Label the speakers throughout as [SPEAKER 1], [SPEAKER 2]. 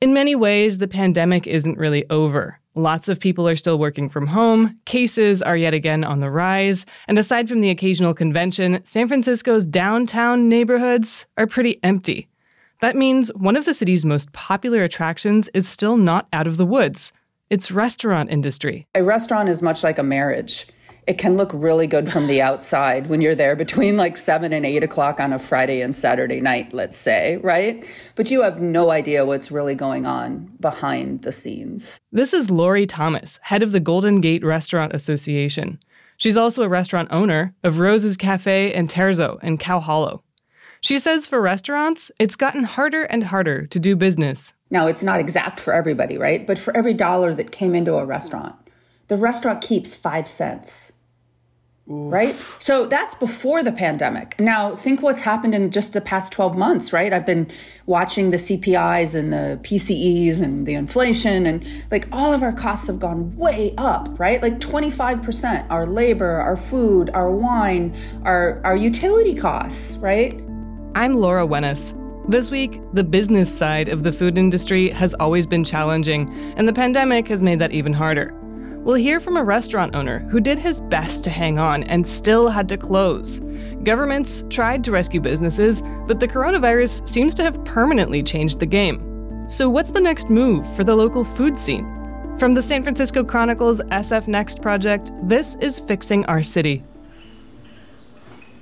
[SPEAKER 1] In many ways, the pandemic isn't really over. Lots of people are still working from home, cases are yet again on the rise, and aside from the occasional convention, San Francisco's downtown neighborhoods are pretty empty. That means one of the city's most popular attractions is still not out of the woods. It's restaurant industry.
[SPEAKER 2] A restaurant is much like a marriage it can look really good from the outside when you're there between like seven and eight o'clock on a Friday and Saturday night, let's say, right? But you have no idea what's really going on behind the scenes.
[SPEAKER 1] This is Laurie Thomas, head of the Golden Gate Restaurant Association. She's also a restaurant owner of Rose's Cafe and Terzo in Cow Hollow. She says for restaurants, it's gotten harder and harder to do business.
[SPEAKER 2] Now, it's not exact for everybody, right? But for every dollar that came into a restaurant, the restaurant keeps five cents right? So that's before the pandemic. Now, think what's happened in just the past 12 months, right? I've been watching the CPIs and the PCEs and the inflation, and like all of our costs have gone way up, right? Like 25%. Our labor, our food, our wine, our, our utility costs, right?
[SPEAKER 1] I'm Laura Wenus. This week, the business side of the food industry has always been challenging, and the pandemic has made that even harder. We'll hear from a restaurant owner who did his best to hang on and still had to close. Governments tried to rescue businesses, but the coronavirus seems to have permanently changed the game. So, what's the next move for the local food scene? From the San Francisco Chronicle's SF Next project, this is Fixing Our City.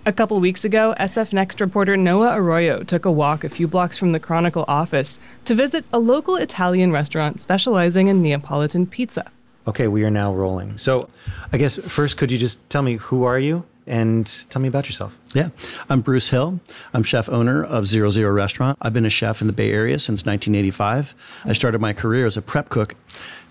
[SPEAKER 1] A couple weeks ago, SF Next reporter Noah Arroyo took a walk a few blocks from the Chronicle office to visit a local Italian restaurant specializing in Neapolitan pizza.
[SPEAKER 3] Okay, we are now rolling. So, I guess first, could you just tell me who are you and tell me about yourself?
[SPEAKER 4] Yeah, I'm Bruce Hill. I'm chef owner of Zero Zero Restaurant. I've been a chef in the Bay Area since 1985. I started my career as a prep cook,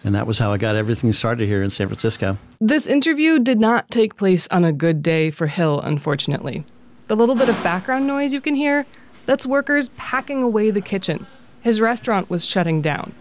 [SPEAKER 4] and that was how I got everything started here in San Francisco.
[SPEAKER 1] This interview did not take place on a good day for Hill, unfortunately. The little bit of background noise you can hear, that's workers packing away the kitchen. His restaurant was shutting down.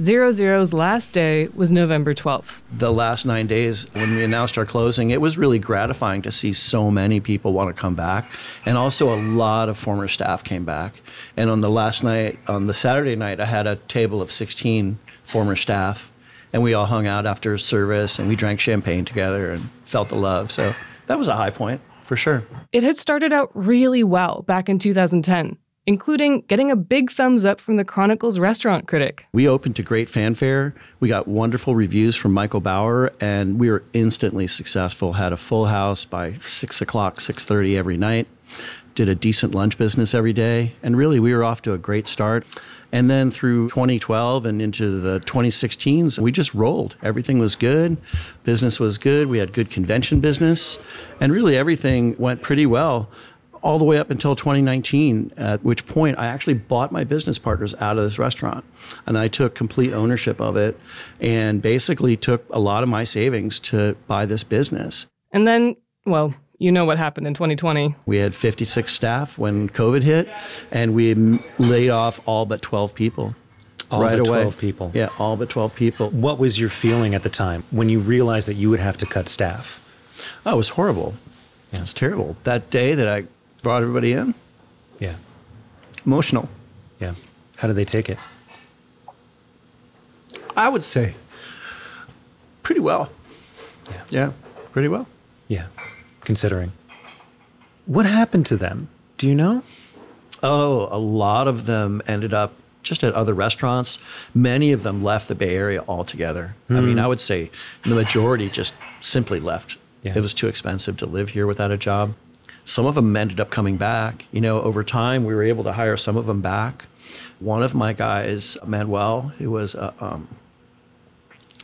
[SPEAKER 1] Zero Zero's last day was November 12th.
[SPEAKER 4] The last nine days, when we announced our closing, it was really gratifying to see so many people want to come back. And also, a lot of former staff came back. And on the last night, on the Saturday night, I had a table of 16 former staff. And we all hung out after service and we drank champagne together and felt the love. So that was a high point for sure.
[SPEAKER 1] It had started out really well back in 2010 including getting a big thumbs up from the Chronicle's restaurant critic.
[SPEAKER 4] We opened to great fanfare. We got wonderful reviews from Michael Bauer, and we were instantly successful. Had a full house by six o'clock, six thirty every night. Did a decent lunch business every day, and really we were off to a great start. And then through 2012 and into the 2016s, we just rolled. Everything was good. Business was good. We had good convention business. And really everything went pretty well all the way up until 2019, at which point I actually bought my business partners out of this restaurant. And I took complete ownership of it and basically took a lot of my savings to buy this business.
[SPEAKER 1] And then, well, you know what happened in 2020.
[SPEAKER 4] We had 56 staff when COVID hit, and we laid off all but 12 people.
[SPEAKER 3] All
[SPEAKER 4] right
[SPEAKER 3] but
[SPEAKER 4] away.
[SPEAKER 3] 12 people.
[SPEAKER 4] Yeah, all but 12 people.
[SPEAKER 3] What was your feeling at the time when you realized that you would have to cut staff?
[SPEAKER 4] Oh, it was horrible. Yeah. It was terrible. That day that I brought everybody in.
[SPEAKER 3] Yeah.
[SPEAKER 4] Emotional.
[SPEAKER 3] Yeah. How did they take it?
[SPEAKER 4] I would say pretty well.
[SPEAKER 3] Yeah.
[SPEAKER 4] Yeah, pretty well.
[SPEAKER 3] Yeah. Considering. What happened to them? Do you know?
[SPEAKER 4] Oh, a lot of them ended up just at other restaurants. Many of them left the Bay Area altogether. Mm. I mean, I would say the majority just simply left. Yeah. It was too expensive to live here without a job. Some of them ended up coming back. You know, over time, we were able to hire some of them back. One of my guys, Manuel, he was a, um,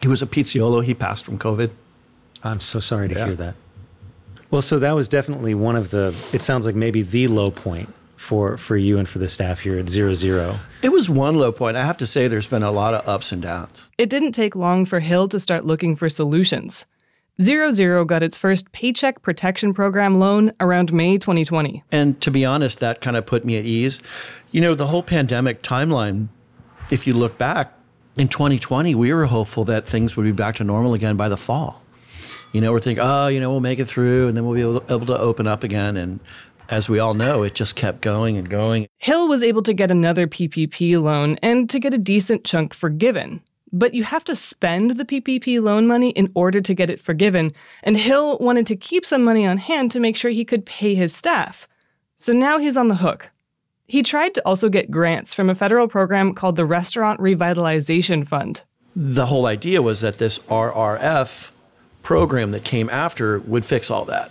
[SPEAKER 4] he was a pizzaiolo. He passed from COVID.
[SPEAKER 3] I'm so sorry to yeah. hear that. Well, so that was definitely one of the. It sounds like maybe the low point for for you and for the staff here at Zero Zero.
[SPEAKER 4] It was one low point. I have to say, there's been a lot of ups and downs.
[SPEAKER 1] It didn't take long for Hill to start looking for solutions. Zero Zero got its first Paycheck Protection Program loan around May 2020.
[SPEAKER 4] And to be honest, that kind of put me at ease. You know, the whole pandemic timeline, if you look back, in 2020, we were hopeful that things would be back to normal again by the fall. You know, we're thinking, oh, you know, we'll make it through and then we'll be able to, able to open up again. And as we all know, it just kept going and going.
[SPEAKER 1] Hill was able to get another PPP loan and to get a decent chunk forgiven. But you have to spend the PPP loan money in order to get it forgiven, and Hill wanted to keep some money on hand to make sure he could pay his staff. So now he's on the hook. He tried to also get grants from a federal program called the Restaurant Revitalization Fund.
[SPEAKER 4] The whole idea was that this RRF program that came after would fix all that.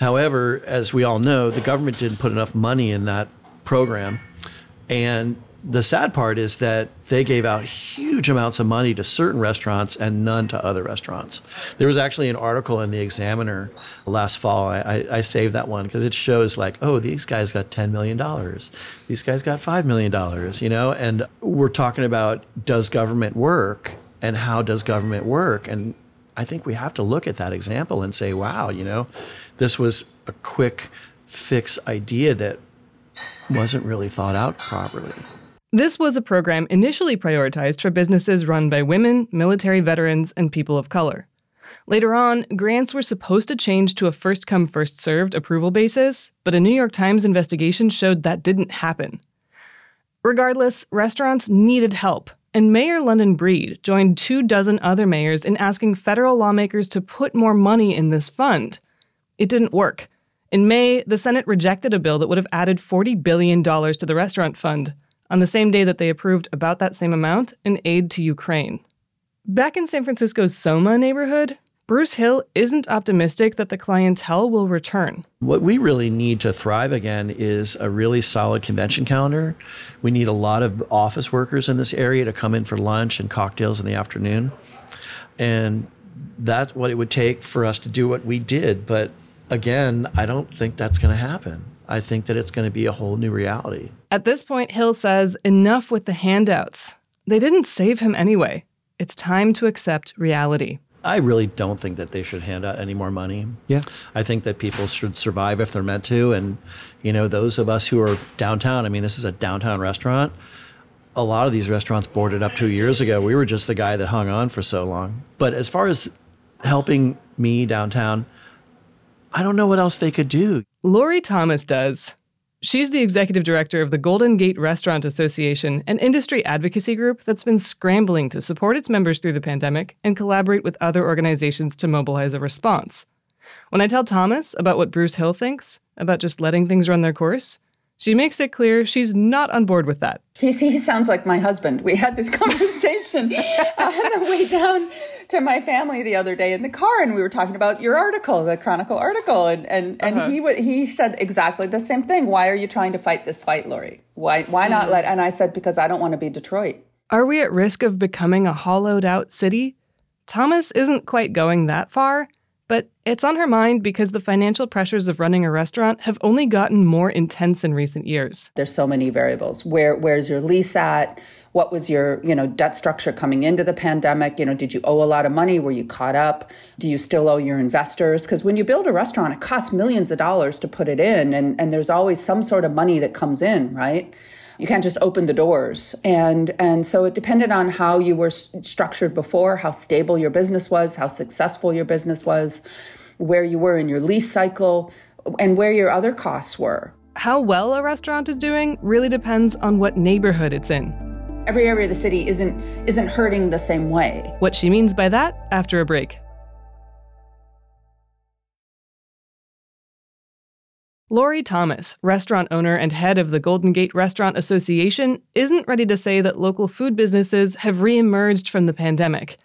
[SPEAKER 4] However, as we all know, the government didn't put enough money in that program. And the sad part is that they gave out huge amounts of money to certain restaurants and none to other restaurants. There was actually an article in the Examiner last fall. I, I, I saved that one because it shows like, oh, these guys got $10 million. These guys got $5 million, you know? And we're talking about does government work and how does government work? And I think we have to look at that example and say, wow, you know, this was a quick fix idea that wasn't really thought out properly.
[SPEAKER 1] This was a program initially prioritized for businesses run by women, military veterans, and people of color. Later on, grants were supposed to change to a first come, first served approval basis, but a New York Times investigation showed that didn't happen. Regardless, restaurants needed help, and Mayor London Breed joined two dozen other mayors in asking federal lawmakers to put more money in this fund. It didn't work. In May, the Senate rejected a bill that would have added $40 billion to the restaurant fund on the same day that they approved about that same amount in aid to Ukraine. Back in San Francisco's Soma neighborhood, Bruce Hill isn't optimistic that the clientele will return.
[SPEAKER 4] What we really need to thrive again is a really solid convention calendar. We need a lot of office workers in this area to come in for lunch and cocktails in the afternoon. And that's what it would take for us to do what we did. But again, I don't think that's going to happen. I think that it's going to be a whole new reality.
[SPEAKER 1] At this point, Hill says enough with the handouts. They didn't save him anyway. It's time to accept reality.
[SPEAKER 4] I really don't think that they should hand out any more money.
[SPEAKER 3] Yeah.
[SPEAKER 4] I think that people should survive if they're meant to. And, you know, those of us who are downtown, I mean, this is a downtown restaurant. A lot of these restaurants boarded up two years ago. We were just the guy that hung on for so long. But as far as helping me downtown, I don't know what else they could do.
[SPEAKER 1] Laurie Thomas does. She's the executive director of the Golden Gate Restaurant Association, an industry advocacy group that's been scrambling to support its members through the pandemic and collaborate with other organizations to mobilize a response. When I tell Thomas about what Bruce Hill thinks about just letting things run their course, she makes it clear she's not on board with that.
[SPEAKER 2] He, he sounds like my husband. We had this conversation on the way down to my family the other day in the car, and we were talking about your article, the Chronicle article, and and, and uh-huh. he w- he said exactly the same thing. Why are you trying to fight this fight, Laurie? Why why not mm. let? And I said because I don't want to be Detroit.
[SPEAKER 1] Are we at risk of becoming a hollowed out city? Thomas isn't quite going that far. But it's on her mind because the financial pressures of running a restaurant have only gotten more intense in recent years.
[SPEAKER 2] There's so many variables. Where where's your lease at? What was your, you know, debt structure coming into the pandemic? You know, did you owe a lot of money? Were you caught up? Do you still owe your investors? Because when you build a restaurant, it costs millions of dollars to put it in and, and there's always some sort of money that comes in, right? You can't just open the doors. And and so it depended on how you were structured before how stable your business was how successful your business was where you were in your lease cycle and where your other costs were.
[SPEAKER 1] How well a restaurant is doing really depends on what neighborhood it's in.
[SPEAKER 2] Every area of the city isn't isn't hurting the same way.
[SPEAKER 1] What she means by that after a break Laurie Thomas, restaurant owner and head of the Golden Gate Restaurant Association, isn't ready to say that local food businesses have reemerged from the pandemic.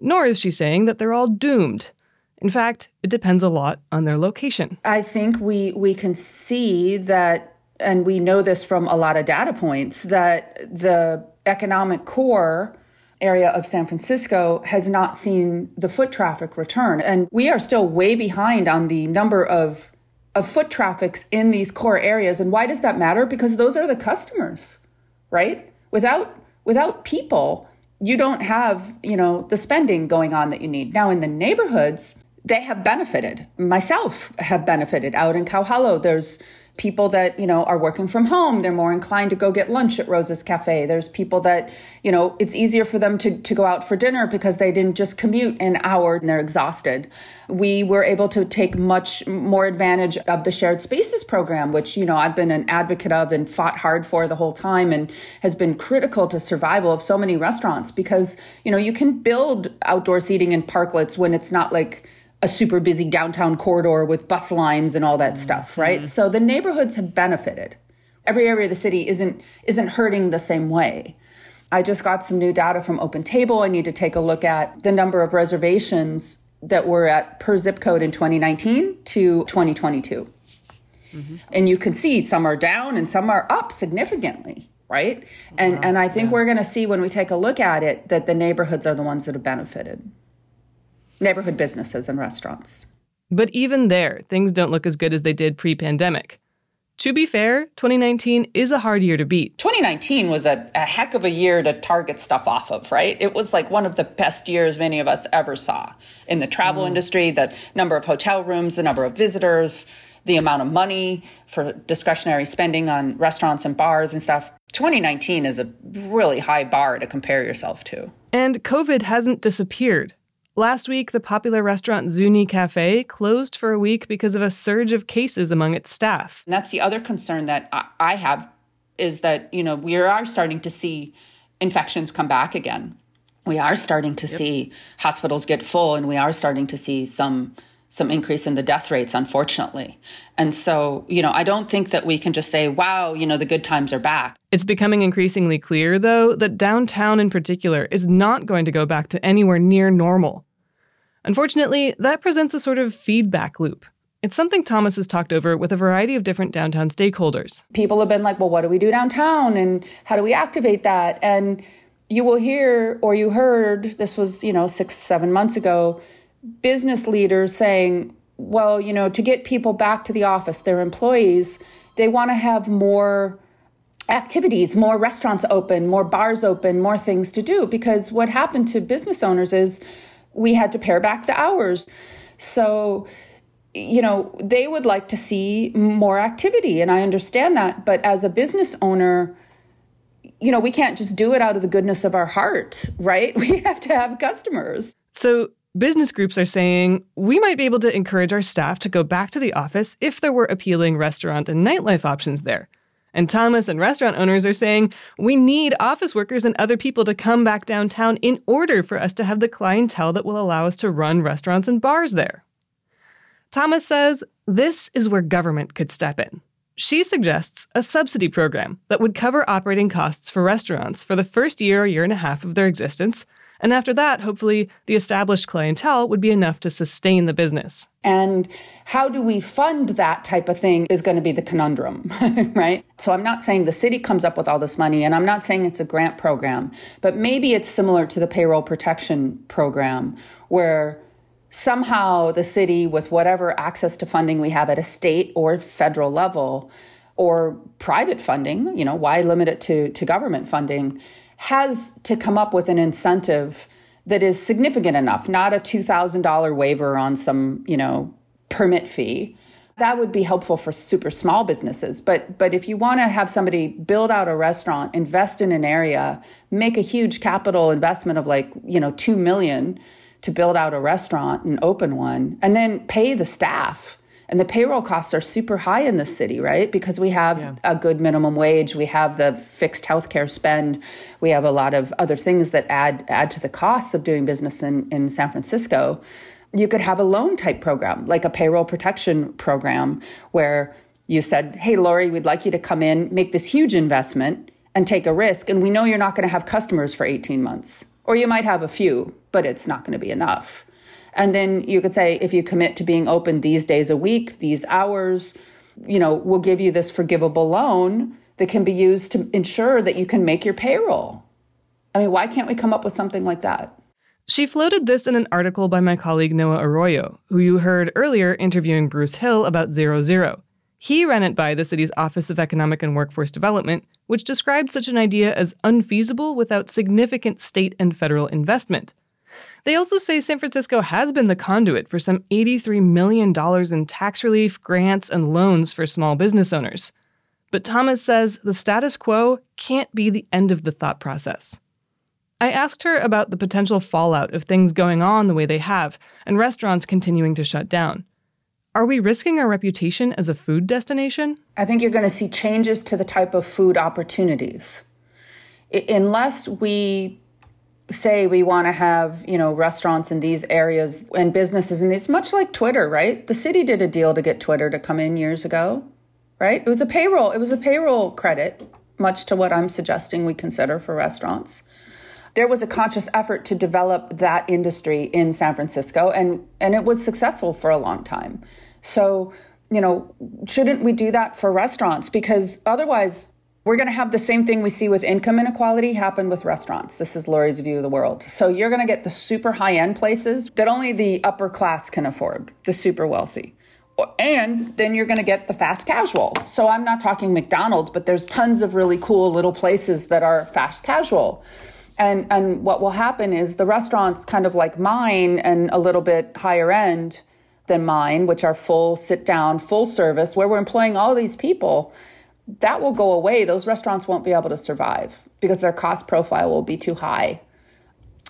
[SPEAKER 1] Nor is she saying that they're all doomed. In fact, it depends a lot on their location.
[SPEAKER 2] I think we we can see that and we know this from a lot of data points that the economic core area of San Francisco has not seen the foot traffic return and we are still way behind on the number of of foot traffics in these core areas. And why does that matter? Because those are the customers, right? Without without people, you don't have, you know, the spending going on that you need. Now in the neighborhoods, they have benefited. Myself have benefited out in Cow Hollow. There's people that, you know, are working from home, they're more inclined to go get lunch at Rose's Cafe. There's people that, you know, it's easier for them to, to go out for dinner because they didn't just commute an hour and they're exhausted. We were able to take much more advantage of the shared spaces program, which, you know, I've been an advocate of and fought hard for the whole time and has been critical to survival of so many restaurants because, you know, you can build outdoor seating in parklets when it's not like a super busy downtown corridor with bus lines and all that stuff, right? Mm-hmm. So the neighborhoods have benefited. Every area of the city isn't isn't hurting the same way. I just got some new data from Open Table. I need to take a look at the number of reservations that were at per zip code in 2019 to 2022. Mm-hmm. And you can see some are down and some are up significantly, right? And and I think yeah. we're going to see when we take a look at it that the neighborhoods are the ones that have benefited neighborhood businesses and restaurants.
[SPEAKER 1] But even there, things don't look as good as they did pre pandemic. To be fair, 2019 is a hard year to beat.
[SPEAKER 2] 2019 was a, a, heck of a year to target stuff off of, right? It was like one of the best years many of us ever saw in the travel mm. industry, the number of hotel rooms, the number of visitors, the amount of money for discretionary spending on restaurants and bars and stuff. 2019 is a really high bar to compare yourself to.
[SPEAKER 1] And COVID hasn't disappeared. Last week, the popular restaurant Zuni Cafe closed for a week because of a surge of cases among its staff.
[SPEAKER 2] And that's the other concern that I have is that, you know, we are starting to see infections come back again. We are starting to yep. see hospitals get full and we are starting to see some some increase in the death rates unfortunately. And so, you know, I don't think that we can just say, wow, you know, the good times are back.
[SPEAKER 1] It's becoming increasingly clear though that downtown in particular is not going to go back to anywhere near normal. Unfortunately, that presents a sort of feedback loop. It's something Thomas has talked over with a variety of different downtown stakeholders.
[SPEAKER 2] People have been like, well, what do we do downtown? And how do we activate that? And you will hear, or you heard, this was, you know, six, seven months ago, business leaders saying, well, you know, to get people back to the office, their employees, they want to have more activities, more restaurants open, more bars open, more things to do. Because what happened to business owners is we had to pare back the hours. So, you know, they would like to see more activity, and I understand that. But as a business owner, you know, we can't just do it out of the goodness of our heart, right? We have to have customers.
[SPEAKER 1] So, business groups are saying we might be able to encourage our staff to go back to the office if there were appealing restaurant and nightlife options there. And Thomas and restaurant owners are saying we need office workers and other people to come back downtown in order for us to have the clientele that will allow us to run restaurants and bars there. Thomas says this is where government could step in. She suggests a subsidy program that would cover operating costs for restaurants for the first year or year and a half of their existence and after that, hopefully, the established clientele would be enough to sustain the business.
[SPEAKER 2] And how do we fund that type of thing is going to be the conundrum, right? So I'm not saying the city comes up with all this money, and I'm not saying it's a grant program, but maybe it's similar to the payroll protection program, where somehow the city, with whatever access to funding we have at a state or federal level, or private funding, you know, why limit it to, to government funding? Has to come up with an incentive that is significant enough, not a $2,000 waiver on some, you know, permit fee. That would be helpful for super small businesses. But but if you want to have somebody build out a restaurant, invest in an area, make a huge capital investment of like, you know, 2 million to build out a restaurant and open one and then pay the staff and the payroll costs are super high in this city, right? Because we have yeah. a good minimum wage, we have the fixed healthcare spend, we have a lot of other things that add add to the costs of doing business in, in San Francisco. You could have a loan type program, like a payroll protection program, where you said, Hey, Laurie, we'd like you to come in, make this huge investment and take a risk. And we know you're not going to have customers for 18 months, or you might have a few, but it's not going to be enough. And then you could say, if you commit to being open these days a week, these hours, you know, we'll give you this forgivable loan that can be used to ensure that you can make your payroll. I mean, why can't we come up with something like that?
[SPEAKER 1] She floated this in an article by my colleague Noah Arroyo, who you heard earlier interviewing Bruce Hill about Zero Zero. He ran it by the city's Office of Economic and Workforce Development, which described such an idea as unfeasible without significant state and federal investment. They also say San Francisco has been the conduit for some $83 million in tax relief, grants, and loans for small business owners. But Thomas says the status quo can't be the end of the thought process. I asked her about the potential fallout of things going on the way they have and restaurants continuing to shut down. Are we risking our reputation as a food destination?
[SPEAKER 2] I think you're going to see changes to the type of food opportunities. Unless we say we want to have, you know, restaurants in these areas and businesses in these, much like Twitter, right? The city did a deal to get Twitter to come in years ago, right? It was a payroll, it was a payroll credit, much to what I'm suggesting we consider for restaurants. There was a conscious effort to develop that industry in San Francisco and and it was successful for a long time. So, you know, shouldn't we do that for restaurants because otherwise we're going to have the same thing we see with income inequality happen with restaurants. This is Laurie's view of the world. So you're going to get the super high end places that only the upper class can afford, the super wealthy. And then you're going to get the fast casual. So I'm not talking McDonald's, but there's tons of really cool little places that are fast casual. And and what will happen is the restaurants kind of like mine and a little bit higher end than mine, which are full sit down, full service, where we're employing all these people that will go away. Those restaurants won't be able to survive because their cost profile will be too high.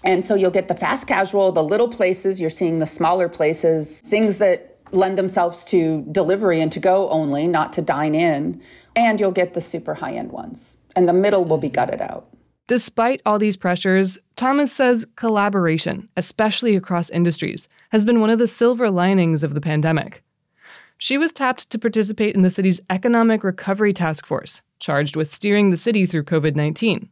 [SPEAKER 2] And so you'll get the fast casual, the little places, you're seeing the smaller places, things that lend themselves to delivery and to go only, not to dine in. And you'll get the super high end ones. And the middle will be mm-hmm. gutted out.
[SPEAKER 1] Despite all these pressures, Thomas says collaboration, especially across industries, has been one of the silver linings of the pandemic. She was tapped to participate in the city's Economic Recovery Task Force, charged with steering the city through COVID 19.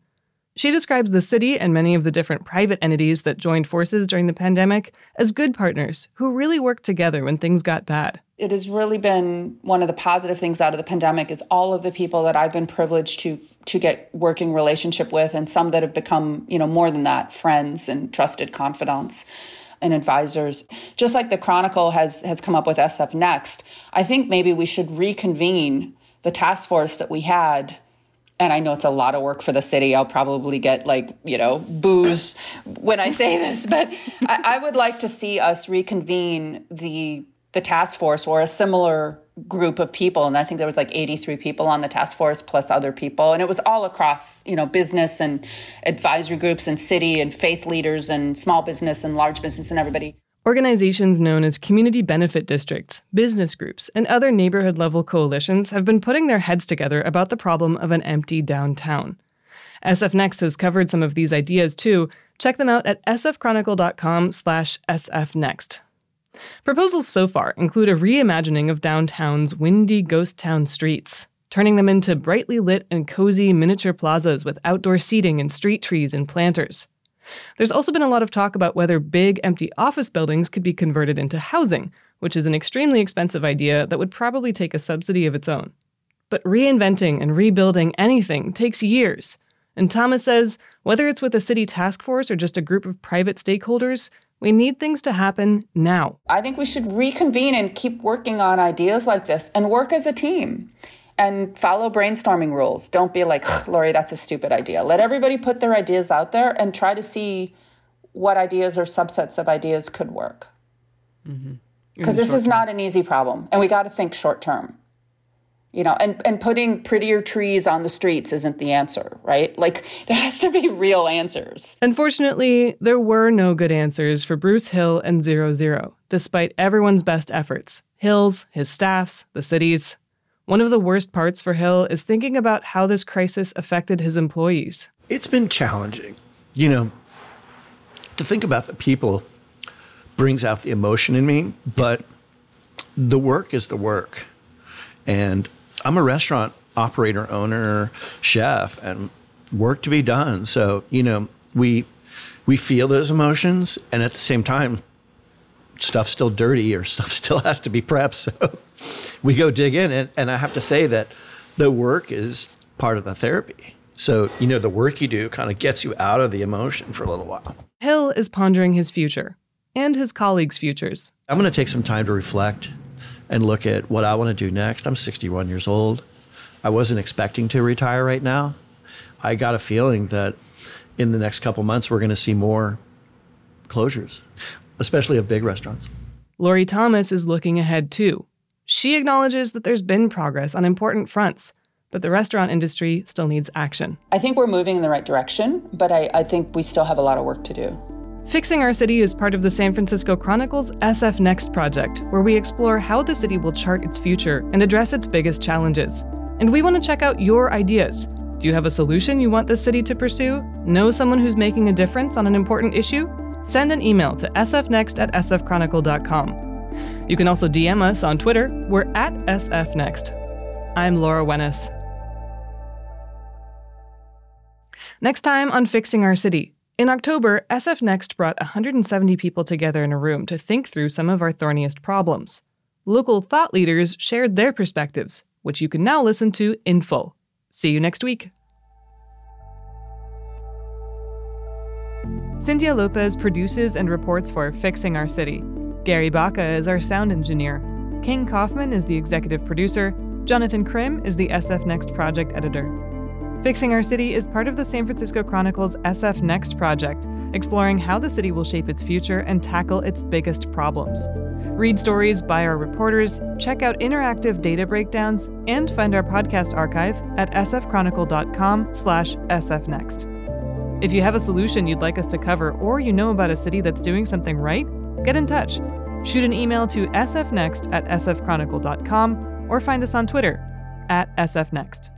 [SPEAKER 1] She describes the city and many of the different private entities that joined forces during the pandemic as good partners who really worked together when things got bad.
[SPEAKER 2] It has really been one of the positive things out of the pandemic is all of the people that I've been privileged to to get working relationship with and some that have become, you know, more than that, friends and trusted confidants and advisors. Just like the Chronicle has has come up with SF Next, I think maybe we should reconvene the task force that we had. And I know it's a lot of work for the city. I'll probably get like, you know, boos when I say this, but I, I would like to see us reconvene the the task force or a similar group of people and i think there was like 83 people on the task force plus other people and it was all across you know business and advisory groups and city and faith leaders and small business and large business and everybody
[SPEAKER 1] Organizations known as community benefit districts, business groups, and other neighborhood level coalitions have been putting their heads together about the problem of an empty downtown. SF Next has covered some of these ideas too. Check them out at sfchronicle.com slash sfnext. Proposals so far include a reimagining of downtown's windy ghost town streets, turning them into brightly lit and cozy miniature plazas with outdoor seating and street trees and planters. There's also been a lot of talk about whether big empty office buildings could be converted into housing, which is an extremely expensive idea that would probably take a subsidy of its own. But reinventing and rebuilding anything takes years. And Thomas says whether it's with a city task force or just a group of private stakeholders, we need things to happen now.
[SPEAKER 2] I think we should reconvene and keep working on ideas like this and work as a team and follow brainstorming rules. Don't be like, Laurie, that's a stupid idea. Let everybody put their ideas out there and try to see what ideas or subsets of ideas could work. Because mm-hmm. this is not an easy problem, and we got to think short term you know and and putting prettier trees on the streets isn't the answer right? Like there has to be real answers.
[SPEAKER 1] Unfortunately there were no good answers for bruce hill and zero zero despite everyone's best efforts. Hill's his staff's the city's. One of the worst parts for hill is thinking about how this crisis affected his employees.
[SPEAKER 4] It's been challenging you know to think about the people brings out the emotion in me but the work is the work. And I'm a restaurant operator, owner, chef, and work to be done. So, you know, we we feel those emotions and at the same time stuff's still dirty or stuff still has to be prepped. So we go dig in and, and I have to say that the work is part of the therapy. So, you know, the work you do kind of gets you out of the emotion for a little while.
[SPEAKER 1] Hill is pondering his future and his colleagues' futures.
[SPEAKER 4] I'm going to take some time to reflect and look at what I want to do next. I'm 61 years old. I wasn't expecting to retire right now. I got a feeling that in the next couple months we're going to see more closures, especially of big restaurants.
[SPEAKER 1] Laurie Thomas is looking ahead too. She acknowledges that there's been progress on important fronts, but the restaurant industry still needs action.
[SPEAKER 2] I think we're moving in the right direction, but I, I think we still have a lot of work to do.
[SPEAKER 1] Fixing Our City is part of the San Francisco Chronicle's SF Next project, where we explore how the city will chart its future and address its biggest challenges. And we want to check out your ideas. Do you have a solution you want the city to pursue? Know someone who's making a difference on an important issue? Send an email to sfnext at sfchronicle.com. You can also DM us on Twitter. We're at sfnext. I'm Laura Wenus. Next time on Fixing Our City. In October, SF Next brought 170 people together in a room to think through some of our thorniest problems. Local thought leaders shared their perspectives, which you can now listen to in full. See you next week. Cynthia Lopez produces and reports for Fixing Our City. Gary Baca is our sound engineer. King Kaufman is the executive producer. Jonathan Krim is the SF Next project editor. Fixing Our City is part of the San Francisco Chronicle's SF Next project, exploring how the city will shape its future and tackle its biggest problems. Read stories by our reporters, check out interactive data breakdowns, and find our podcast archive at sfchronicle.com slash sfnext. If you have a solution you'd like us to cover or you know about a city that's doing something right, get in touch. Shoot an email to sfnext at sfchronicle.com or find us on Twitter at sfnext.